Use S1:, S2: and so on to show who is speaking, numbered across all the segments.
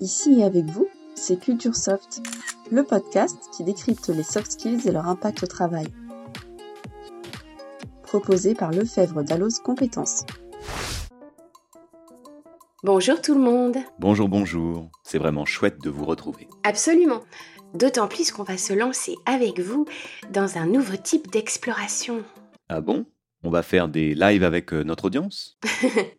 S1: Ici et avec vous, c'est Culture Soft, le podcast qui décrypte les soft skills et leur impact au travail. Proposé par Lefebvre Dalloz Compétences.
S2: Bonjour tout le monde.
S3: Bonjour, bonjour. C'est vraiment chouette de vous retrouver.
S2: Absolument. D'autant plus qu'on va se lancer avec vous dans un nouveau type d'exploration.
S3: Ah bon? On va faire des lives avec euh, notre audience?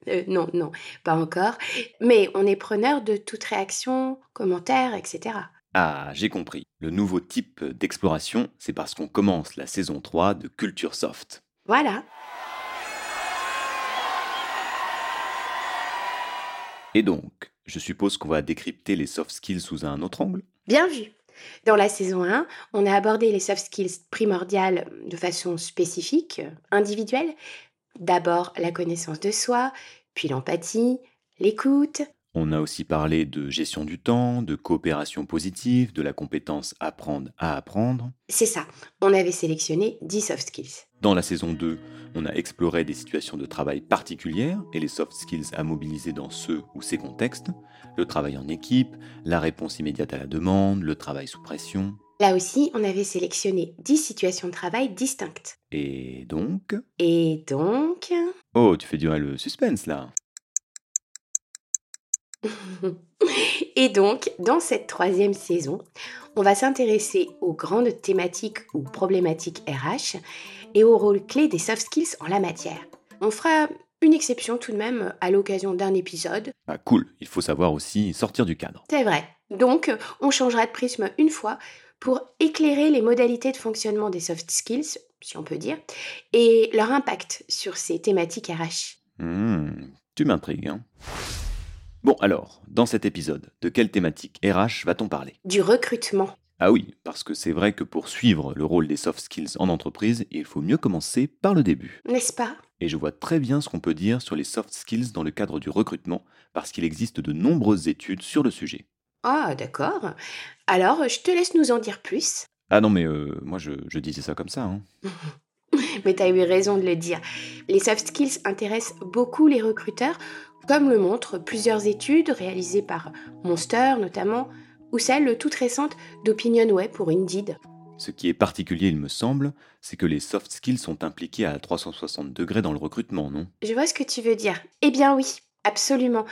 S2: Euh, non, non, pas encore. Mais on est preneur de toute réaction, commentaire, etc.
S3: Ah, j'ai compris. Le nouveau type d'exploration, c'est parce qu'on commence la saison 3 de Culture Soft.
S2: Voilà.
S3: Et donc, je suppose qu'on va décrypter les soft skills sous un autre angle?
S2: Bien vu. Dans la saison 1, on a abordé les soft skills primordiales de façon spécifique, individuelle. D'abord la connaissance de soi, puis l'empathie, l'écoute.
S3: On a aussi parlé de gestion du temps, de coopération positive, de la compétence apprendre à apprendre.
S2: C'est ça, on avait sélectionné 10 soft skills.
S3: Dans la saison 2, on a exploré des situations de travail particulières et les soft skills à mobiliser dans ce ou ces contextes, le travail en équipe, la réponse immédiate à la demande, le travail sous pression.
S2: Là aussi, on avait sélectionné 10 situations de travail distinctes.
S3: Et donc...
S2: Et donc...
S3: Oh, tu fais durer le suspense là
S2: Et donc, dans cette troisième saison, on va s'intéresser aux grandes thématiques ou problématiques RH et au rôle clé des soft skills en la matière. On fera une exception tout de même à l'occasion d'un épisode.
S3: Ah cool, il faut savoir aussi sortir du cadre.
S2: C'est vrai. Donc, on changera de prisme une fois pour éclairer les modalités de fonctionnement des soft skills, si on peut dire, et leur impact sur ces thématiques RH.
S3: Hmm, tu m'intrigues, hein Bon alors, dans cet épisode, de quelle thématique RH va-t-on parler?
S2: Du recrutement.
S3: Ah oui, parce que c'est vrai que pour suivre le rôle des soft skills en entreprise, il faut mieux commencer par le début.
S2: N'est-ce pas?
S3: Et je vois très bien ce qu'on peut dire sur les soft skills dans le cadre du recrutement, parce qu'il existe de nombreuses études sur le sujet.
S2: Ah, d'accord. Alors, je te laisse nous en dire plus.
S3: Ah non mais euh, moi je, je disais ça comme ça. Hein.
S2: Mais tu as eu raison de le dire. Les soft skills intéressent beaucoup les recruteurs, comme le montrent plusieurs études réalisées par Monster notamment, ou celle toute récente d'OpinionWay pour Indeed.
S3: Ce qui est particulier, il me semble, c'est que les soft skills sont impliqués à 360 degrés dans le recrutement, non?
S2: Je vois ce que tu veux dire. Eh bien oui, absolument.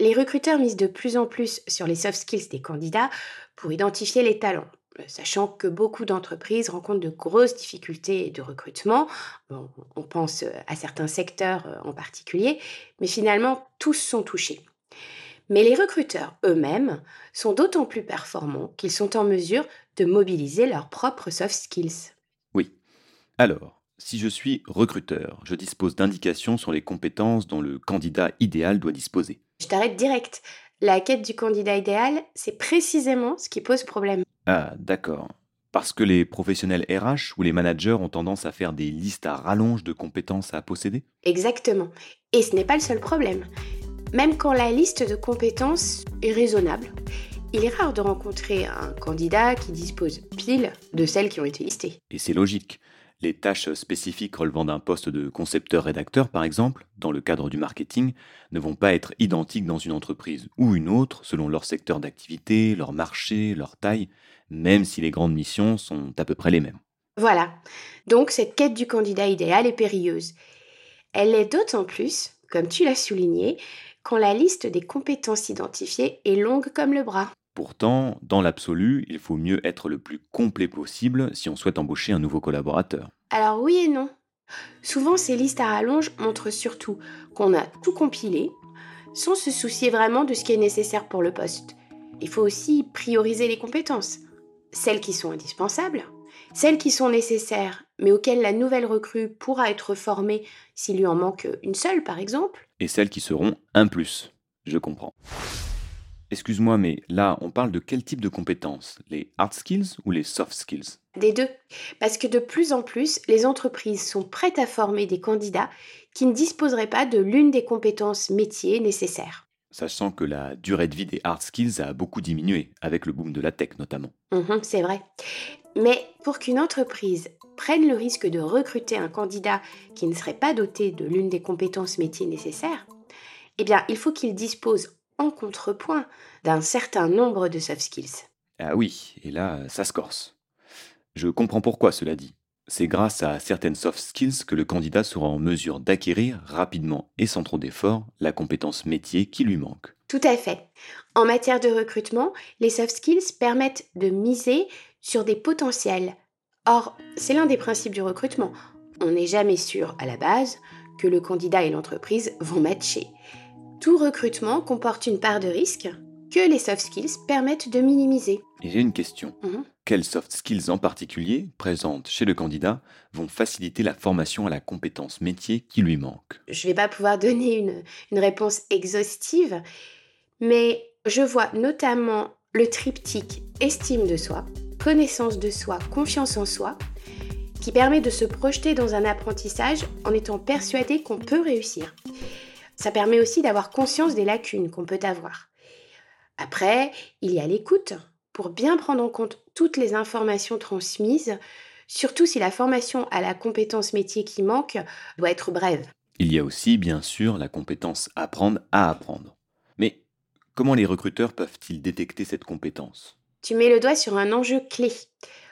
S2: Les recruteurs misent de plus en plus sur les soft skills des candidats pour identifier les talents, sachant que beaucoup d'entreprises rencontrent de grosses difficultés de recrutement. On pense à certains secteurs euh, en particulier, mais finalement, tous sont touchés. Mais les recruteurs eux-mêmes sont d'autant plus performants qu'ils sont en mesure de mobiliser leurs propres soft skills.
S3: Oui. Alors, si je suis recruteur, je dispose d'indications sur les compétences dont le candidat idéal doit disposer.
S2: Je t'arrête direct. La quête du candidat idéal, c'est précisément ce qui pose problème.
S3: Ah, d'accord. Parce que les professionnels RH ou les managers ont tendance à faire des listes à rallonge de compétences à posséder?
S2: Exactement. Et ce n'est pas le seul problème. Même quand la liste de compétences est raisonnable, il est rare de rencontrer un candidat qui dispose pile de celles qui ont été listées.
S3: Et c'est logique. Les tâches spécifiques relevant d'un poste de concepteur-rédacteur, par exemple, dans le cadre du marketing, ne vont pas être identiques dans une entreprise ou une autre selon leur secteur d'activité, leur marché, leur taille, même si les grandes missions sont à peu près les mêmes.
S2: Voilà. Donc cette quête du candidat idéal est périlleuse. Elle l'est d'autant plus, comme tu l'as souligné, quand la liste des compétences identifiées est longue comme le bras.
S3: Pourtant, dans l'absolu, il faut mieux être le plus complet possible si on souhaite embaucher un nouveau collaborateur.
S2: Alors oui et non. Souvent, ces listes à rallonge montrent surtout qu'on a tout compilé, sans se soucier vraiment de ce qui est nécessaire pour le poste. Il faut aussi prioriser les compétences. Celles qui sont indispensables, celles qui sont nécessaires, mais auxquelles la nouvelle recrue pourra être formée s'il lui en manque une seule, par exemple.
S3: Et celles qui seront un plus. Je comprends. Excuse-moi, mais là, on parle de quel type de compétences? Les hard skills ou les soft skills?
S2: Des deux. Parce que de plus en plus, les entreprises sont prêtes à former des candidats qui ne disposeraient pas de l'une des compétences métiers nécessaires.
S3: Sachant que la durée de vie des hard skills a beaucoup diminué, avec le boom de la tech notamment.
S2: Mhm, c'est vrai. Mais pour qu'une entreprise prenne le risque de recruter un candidat qui ne serait pas doté de l'une des compétences métiers nécessaires, eh bien, il faut qu'il dispose en contrepoint d'un certain nombre de soft skills.
S3: Ah oui, et là, ça se corse. Je comprends pourquoi cela dit. C'est grâce à certaines soft skills que le candidat sera en mesure d'acquérir rapidement et sans trop d'efforts la compétence métier qui lui manque.
S2: Tout à fait. En matière de recrutement, les soft skills permettent de miser sur des potentiels. Or, c'est l'un des principes du recrutement. On n'est jamais sûr à la base que le candidat et l'entreprise vont matcher. Tout recrutement comporte une part de risque que les soft skills permettent de minimiser.
S3: Et j'ai une question.
S2: Mhm.
S3: Quelles soft skills en particulier, présentes chez le candidat, vont faciliter la formation à la compétence métier qui lui manque?
S2: Je ne vais pas pouvoir donner une, une réponse exhaustive, mais je vois notamment le triptyque estime de soi, connaissance de soi, confiance en soi, qui permet de se projeter dans un apprentissage en étant persuadé qu'on peut réussir. Ça permet aussi d'avoir conscience des lacunes qu'on peut avoir. Après, il y a l'écoute pour bien prendre en compte toutes les informations transmises, surtout si la formation à la compétence métier qui manque doit être brève.
S3: Il y a aussi, bien sûr, la compétence apprendre à apprendre. Mais comment les recruteurs peuvent-ils détecter cette compétence?
S2: Tu mets le doigt sur un enjeu clé.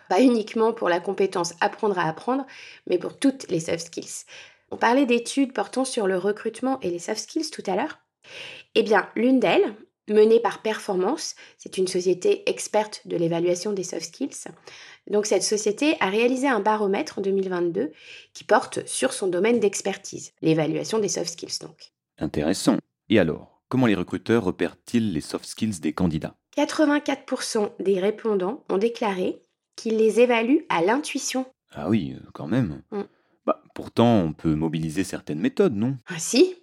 S2: Pas uniquement pour la compétence apprendre à apprendre, mais pour toutes les soft skills. On parlait d'études portant sur le recrutement et les soft skills tout à l'heure. Eh bien, l'une d'elles, menée par Performance, c'est une société experte de l'évaluation des soft skills. Donc cette société a réalisé un baromètre en 2022 qui porte sur son domaine d'expertise, l'évaluation des soft skills donc.
S3: Intéressant. Et alors, comment les recruteurs repèrent-ils les soft skills des candidats?
S2: 84% des répondants ont déclaré qu'ils les évaluent à l'intuition.
S3: Ah oui, euh, quand même.
S2: Mm.
S3: Bah, pourtant, on peut mobiliser certaines méthodes, non?
S2: Ah si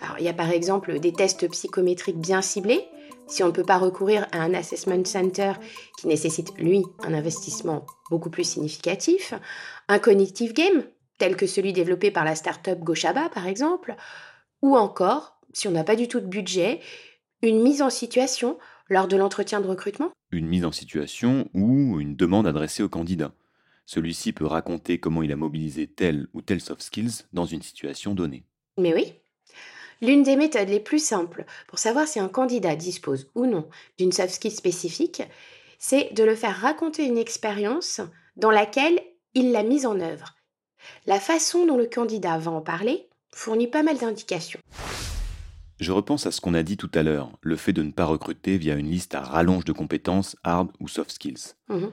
S2: Alors il y a par exemple des tests psychométriques bien ciblés. Si on ne peut pas recourir à un assessment center qui nécessite, lui, un investissement beaucoup plus significatif, un cognitive game, tel que celui développé par la start-up Goshaba par exemple, ou encore, si on n'a pas du tout de budget, une mise en situation lors de l'entretien de recrutement?
S3: Une mise en situation ou une demande adressée au candidat. Celui-ci peut raconter comment il a mobilisé tel ou tel soft skills dans une situation donnée.
S2: Mais oui. L'une des méthodes les plus simples pour savoir si un candidat dispose ou non d'une soft skill spécifique, c'est de le faire raconter une expérience dans laquelle il l'a mise en œuvre. La façon dont le candidat va en parler fournit pas mal d'indications.
S3: Je repense à ce qu'on a dit tout à l'heure, le fait de ne pas recruter via une liste à rallonge de compétences hard ou soft skills.
S2: Mhm.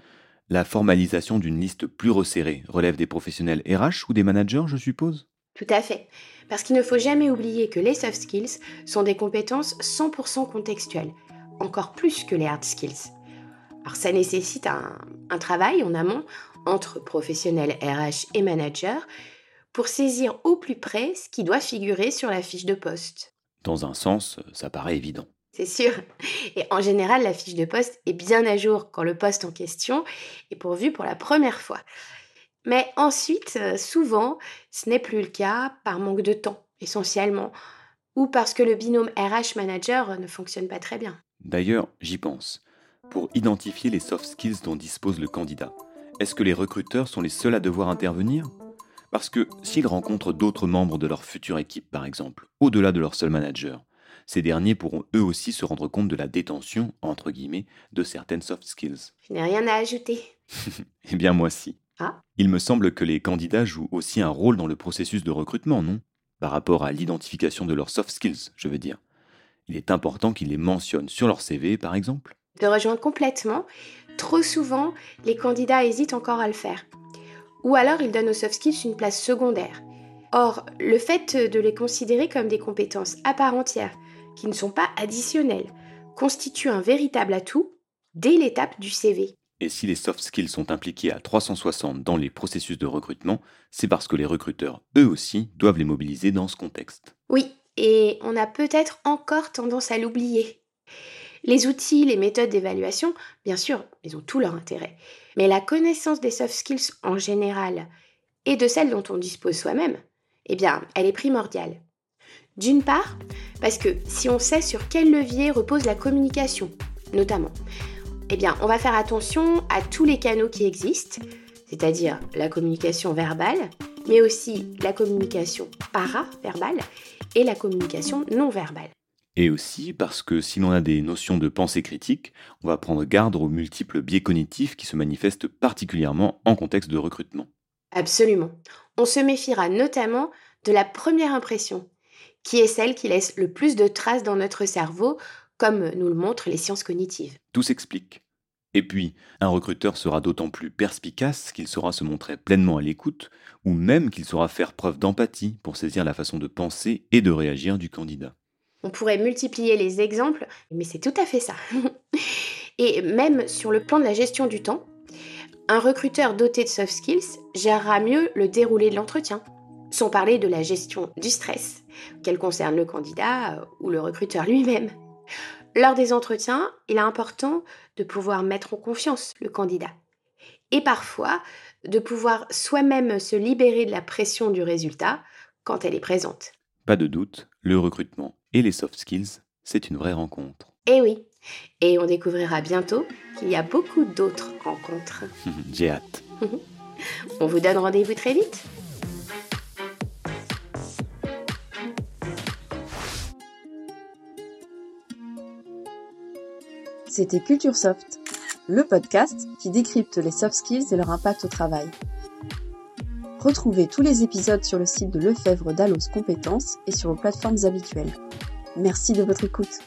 S3: La formalisation d'une liste plus resserrée relève des professionnels RH ou des managers, je suppose?
S2: Tout à fait. Parce qu'il ne faut jamais oublier que les soft skills sont des compétences 100% contextuelles, encore plus que les hard skills. Alors ça nécessite un, un travail en amont entre professionnels RH et managers pour saisir au plus près ce qui doit figurer sur la fiche de poste.
S3: Dans un sens, ça paraît évident.
S2: C'est sûr. Et en général, la fiche de poste est bien à jour quand le poste en question est pourvu pour la première fois. Mais ensuite, euh, souvent, ce n'est plus le cas par manque de temps, essentiellement, ou parce que le binôme RH-manager ne fonctionne pas très bien.
S3: D'ailleurs, j'y pense. Pour identifier les soft skills dont dispose le candidat, est-ce que les recruteurs sont les seuls à devoir intervenir? Parce que s'ils rencontrent d'autres membres de leur future équipe, par exemple, au-delà de leur seul manager, ces derniers pourront eux aussi se rendre compte de la détention, entre guillemets, de certaines soft skills.
S2: Je n'ai rien à ajouter.
S3: Eh bien moi si.
S2: Ah.
S3: Il me semble que les candidats jouent aussi un rôle dans le processus de recrutement, non? Par rapport à l'identification de leurs soft skills, je veux dire. Il est important qu'ils les mentionnent sur leur CV, par exemple?
S2: De rejoindre complètement, trop souvent, les candidats hésitent encore à le faire. Ou alors ils donnent aux soft skills une place secondaire. Or, le fait de les considérer comme des compétences à part entière, qui ne sont pas additionnelles, constitue un véritable atout dès l'étape du CV.
S3: Et si les soft skills sont impliqués à 360 dans les processus de recrutement, c'est parce que les recruteurs, eux aussi, doivent les mobiliser dans ce contexte.
S2: Oui, et on a peut-être encore tendance à l'oublier. Les outils, les méthodes d'évaluation, bien sûr, ils ont tout leur intérêt. Mais la connaissance des soft skills en général et de celles dont on dispose soi-même, eh bien, elle est primordiale. D'une part, parce que si on sait sur quel levier repose la communication, notamment, eh bien, on va faire attention à tous les canaux qui existent, c'est-à-dire la communication verbale, mais aussi la communication para-verbale et la communication non verbale.
S3: Et aussi parce que si l'on a des notions de pensée critique, on va prendre garde aux multiples biais cognitifs qui se manifestent particulièrement en contexte de recrutement.
S2: Absolument. On se méfiera notamment de la première impression, qui est celle qui laisse le plus de traces dans notre cerveau, comme nous le montrent les sciences cognitives.
S3: Tout s'explique. Et puis, un recruteur sera d'autant plus perspicace qu'il saura se montrer pleinement à l'écoute, ou même qu'il saura faire preuve d'empathie pour saisir la façon de penser et de réagir du candidat.
S2: On pourrait multiplier les exemples, mais c'est tout à fait ça. et même sur le plan de la gestion du temps, un recruteur doté de soft skills gérera mieux le déroulé de l'entretien, sans parler de la gestion du stress, qu'elle concerne le candidat ou le recruteur lui-même. Lors des entretiens, il est important de pouvoir mettre en confiance le candidat et parfois de pouvoir soi-même se libérer de la pression du résultat quand elle est présente.
S3: Pas de doute, le recrutement et les soft skills, c'est une vraie rencontre.
S2: Eh oui, et on découvrira bientôt qu'il y a beaucoup d'autres rencontres.
S3: J'ai hâte.
S2: on vous donne rendez-vous très vite.
S1: C'était Culture Soft, le podcast qui décrypte les soft skills et leur impact au travail. Retrouvez tous les épisodes sur le site de Lefebvre d'Allos Compétences et sur vos plateformes habituelles. Merci de votre écoute.